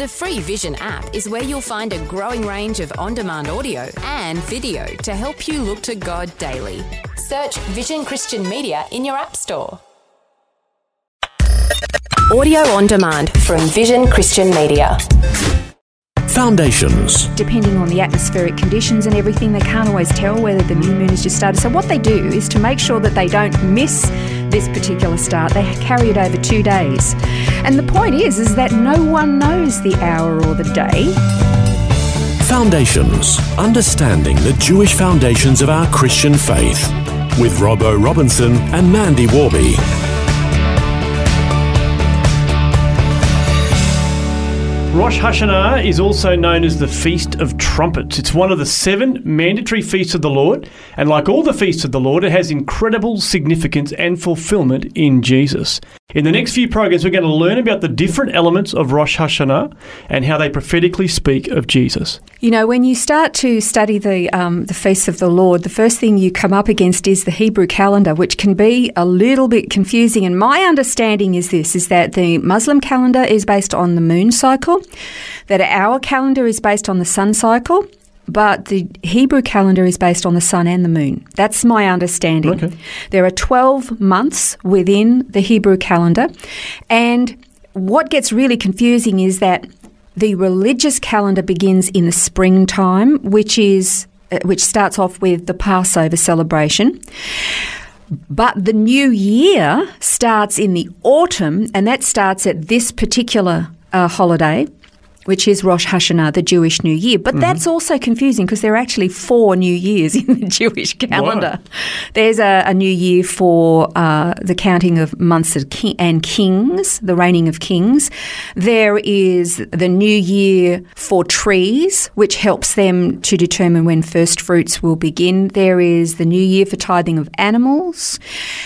The free Vision app is where you'll find a growing range of on demand audio and video to help you look to God daily. Search Vision Christian Media in your App Store. Audio on demand from Vision Christian Media. Foundations. depending on the atmospheric conditions and everything, they can't always tell whether the new moon has just started. So, what they do is to make sure that they don't miss this particular start, they carry it over two days. And the point is, is that no one knows the hour or the day. Foundations. Understanding the Jewish foundations of our Christian faith. With Robbo Robinson and Mandy Warby. Rosh Hashanah is also known as the Feast of Trumpets. It's one of the seven mandatory feasts of the Lord, and like all the feasts of the Lord, it has incredible significance and fulfillment in Jesus. In the next few programs, we're going to learn about the different elements of Rosh Hashanah and how they prophetically speak of Jesus. You know, when you start to study the um, the feasts of the Lord, the first thing you come up against is the Hebrew calendar, which can be a little bit confusing. And my understanding is this: is that the Muslim calendar is based on the moon cycle, that our calendar is based on the sun cycle. But the Hebrew calendar is based on the sun and the moon. That's my understanding. Okay. There are 12 months within the Hebrew calendar. And what gets really confusing is that the religious calendar begins in the springtime, which is uh, which starts off with the Passover celebration. But the new year starts in the autumn, and that starts at this particular uh, holiday, which is Rosh Hashanah, the Jewish New Year. But that's also confusing because there are actually four New Years in the Jewish calendar. There's a, a New Year for uh, the counting of months of ki- and kings, the reigning of kings. There is the New Year for trees, which helps them to determine when first fruits will begin. There is the New Year for tithing of animals.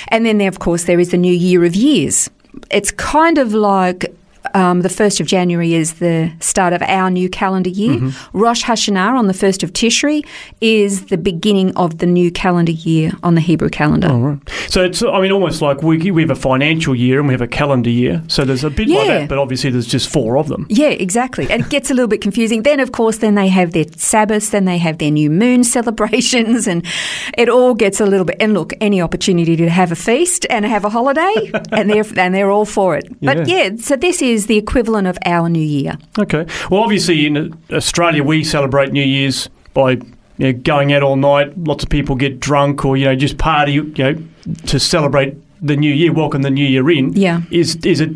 And then, there, of course, there is the New Year of years. It's kind of like um, the 1st of January is the start of our new calendar year. Rosh Hashanah on the 1st of Tishri is the beginning of the new calendar year on the Hebrew calendar. All right. So it's, I mean, almost like we, we have a financial year and we have a calendar year. So there's a bit like that, but obviously there's just four of them. Yeah, exactly. And it gets a little bit confusing. Then, of course, then they have their Sabbaths, then they have their new moon celebrations, and it all gets a little bit. And look, any opportunity to have a feast and have a holiday, and they're and they're all for it. But Yeah. yeah, so this is the equivalent of our New Year. Okay. Well, obviously in Australia we celebrate New Year's by you know, going out all night. Lots of people get drunk or you know just party you know to celebrate the new year, welcome the new year in. Yeah. Is is it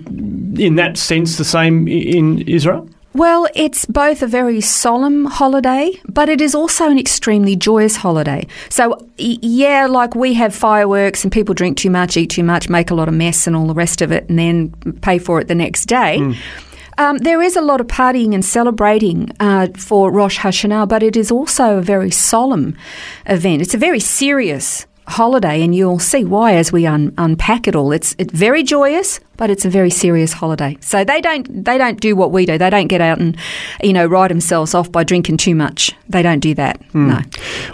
in that sense the same in Israel? Well, it's both a very solemn holiday, but it is also an extremely joyous holiday. So, yeah, like we have fireworks and people drink too much, eat too much, make a lot of mess and all the rest of it, and then pay for it the next day. Um, there is a lot of partying and celebrating uh, for Rosh Hashanah, but it is also a very solemn event. It's a very serious holiday, and you'll see why as we un- unpack it all. It's it's very joyous, but it's a very serious holiday. So they don't they don't do what we do. They don't get out and you know write themselves off by drinking too much. They don't do that. Hmm. No.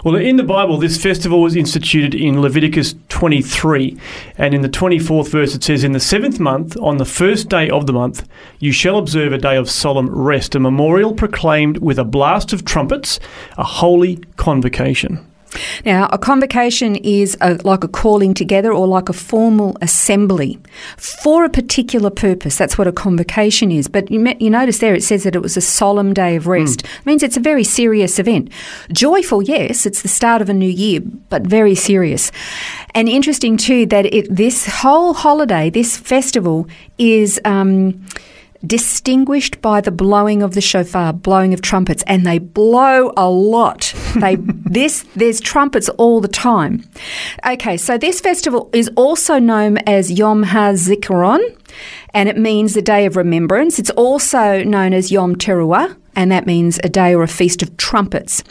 Well, in the Bible, this festival was instituted in Leviticus 23. And in the 24th verse, it says, In the seventh month, on the first day of the month, you shall observe a day of solemn rest, a memorial proclaimed with a blast of trumpets, a holy convocation. Now, a convocation is a, like a calling together or like a formal assembly for a particular purpose. That's what a convocation is. But you, me- you notice there it says that it was a solemn day of rest. It means it's a very serious event. Joyful, yes, it's the start of a new year, but very serious. And interesting too that it, this whole holiday, this festival, is. Um, distinguished by the blowing of the shofar, blowing of trumpets, and they blow a lot. They this there's trumpets all the time. Okay, so this festival is also known as Yom HaZikaron, and it means the day of remembrance. It's also known as Yom Teruah. And that means a day or a feast of trumpets.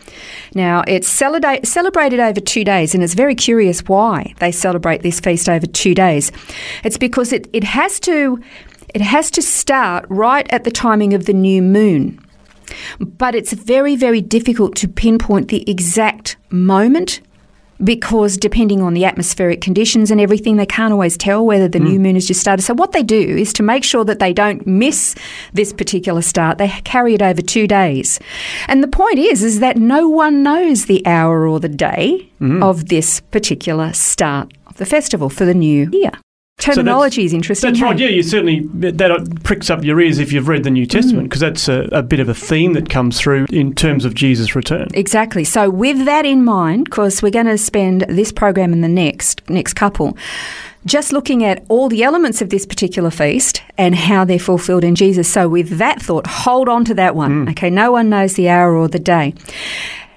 Now, it's celebra- celebrated over two days, and it's very curious why they celebrate this feast over two days. It's because it, it has to it has to start right at the timing of the new moon. But it's very, very difficult to pinpoint the exact moment because depending on the atmospheric conditions and everything, they can't always tell whether the hmm. new moon has just started. So, what they do is to make sure that they don't miss this particular start, they carry it over two days. And the point is, is that no one knows the hour or the day hmm. of this particular start of the festival for the new year. Terminology is interesting. That's hey? right. Yeah, you certainly that pricks up your ears if you've read the New hmm. Testament because that's a, a bit of a theme that comes through in terms of Jesus' return. Exactly. So, with that in mind, because we're going to spend this program and the next next couple just looking at all the elements of this particular feast and how they're fulfilled in Jesus. So, with that thought, hold on to that one. Hmm. Okay, no one knows the hour or the day.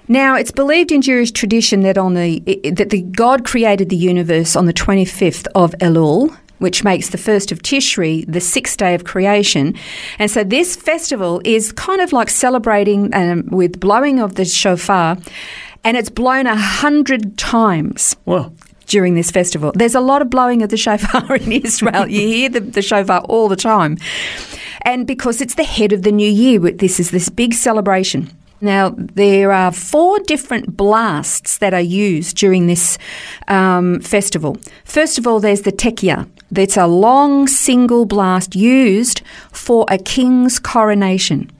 Now, it's believed in Jewish tradition that on the that the God created the universe on the 25th of Elul, which makes the first of Tishri the sixth day of creation. And so this festival is kind of like celebrating um, with blowing of the shofar, and it's blown a hundred times Well, during this festival. There's a lot of blowing of the shofar in Israel. you hear the, the shofar all the time. And because it's the head of the new year, this is this big celebration. Now, there are four different blasts that are used during this um, festival. First of all, there's the tekiah. That's a long single blast used for a king's coronation.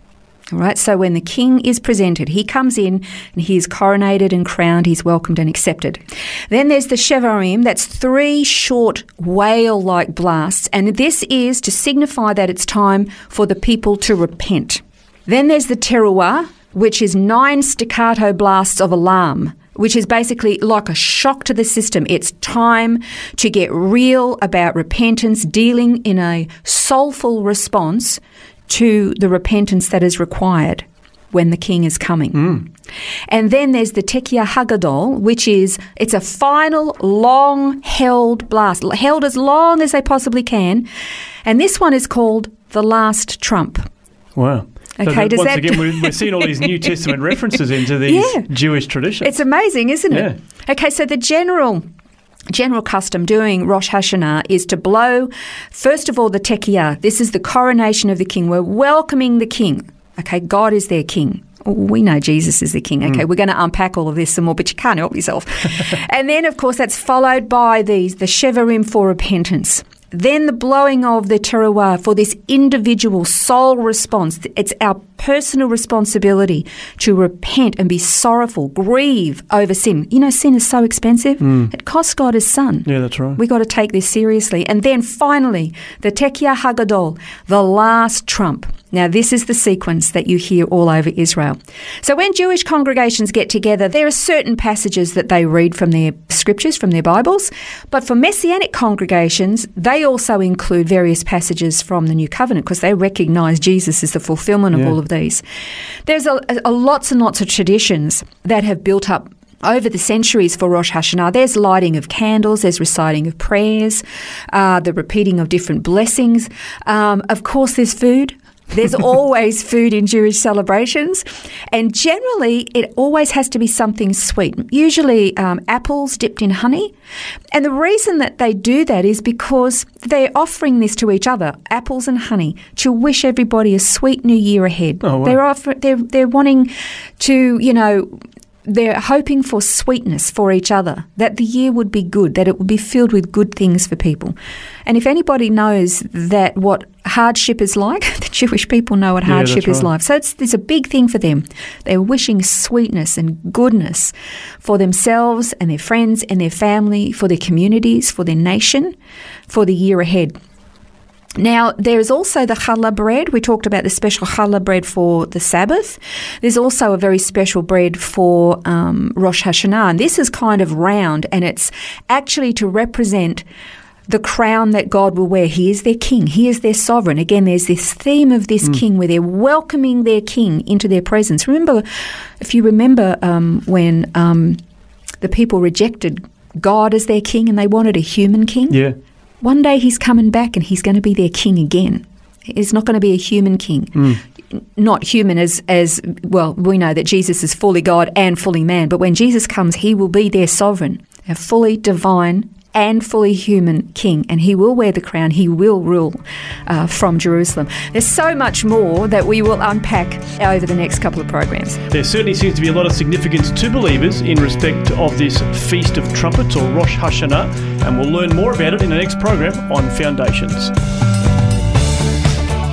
All right, so when the king is presented, he comes in and he is coronated and crowned, he's welcomed and accepted. Then there's the shevarim, that's three short whale like blasts, and this is to signify that it's time for the people to repent. Then there's the teruah, which is nine staccato blasts of alarm which is basically like a shock to the system. It's time to get real about repentance, dealing in a soulful response to the repentance that is required when the king is coming. Mm. And then there's the Tekiah Hagadol, which is it's a final long held blast, held as long as they possibly can. And this one is called the last trump. wow. So Okay, does once that- again, we're, we're seeing all these New Testament references into these Yeah. Jewish traditions. It's amazing, isn't it? Okay, so the general general custom doing Rosh Hashanah is to blow first of all the tekiah. This is the coronation of the king. We're welcoming the king. Okay, God is their king. We know Jesus is the king. Okay, mm. we're going to unpack all of this some more, but you can't help yourself. and then, of course, that's followed by these the shevarim for repentance. Then the blowing of the teruah for this individual soul response. It's our personal responsibility to repent and be sorrowful, grieve over sin. You know, sin is so expensive. Hmm. It costs God His Son. yeah, that's right. We got to take this seriously. And then finally, the Tekiah Hagadol, the last trump. Now, this is the sequence that you hear all over Israel. So, when Jewish congregations get together, there are certain passages that they read from their scriptures, from their Bibles. But for Messianic congregations, they also include various passages from the New Covenant because they recognize Jesus as the fulfillment of Yeah. all of these. There's a, a lots and lots of traditions that have built up over the centuries for Rosh Hashanah, there's lighting of candles, there's reciting of prayers, uh, the repeating of different blessings. Um, of course, there's food. There's always food in Jewish celebrations, and generally it always has to be something sweet, usually um, apples dipped in honey. And the reason that they do that is because they're offering this to each other, apples and honey, to wish everybody a sweet new year ahead. Oh, wow. They're offer, they're they're wanting to, you know, they're hoping for sweetness for each other, that the year would be good, that it would be filled with good things for people. And if anybody knows that what hardship is like, the Jewish people know what hardship that's is right. like. So it's, it's a big thing for them. They're wishing sweetness and goodness for themselves and their friends and their family, for their communities, for their nation, for the year ahead. Now, there is also the challah bread. We talked about the special challah bread for the Sabbath. There's also a very special bread for um, Rosh Hashanah. And this is kind of round, and it's actually to represent the crown that God will wear. He is their king, He is their sovereign. Again, there's this theme of this king where they're welcoming their king into their presence. Remember, if you remember um, when um, the people rejected God as their king and they wanted a human king? Yeah. One day he's coming back and he's going to be their king again. He's not going to be a human king. N- Not human as, as, well, we know that Jesus is fully God and fully man, but when Jesus comes, he will be their sovereign, a fully divine and fully human king, and he will wear the crown. He will rule uh, from Jerusalem. There's so much more that we will unpack over the next couple of programs. There certainly seems to be a lot of significance to believers in respect of this Feast of Trumpets or Rosh Hashanah, and we'll learn more about it in the next program on Foundations.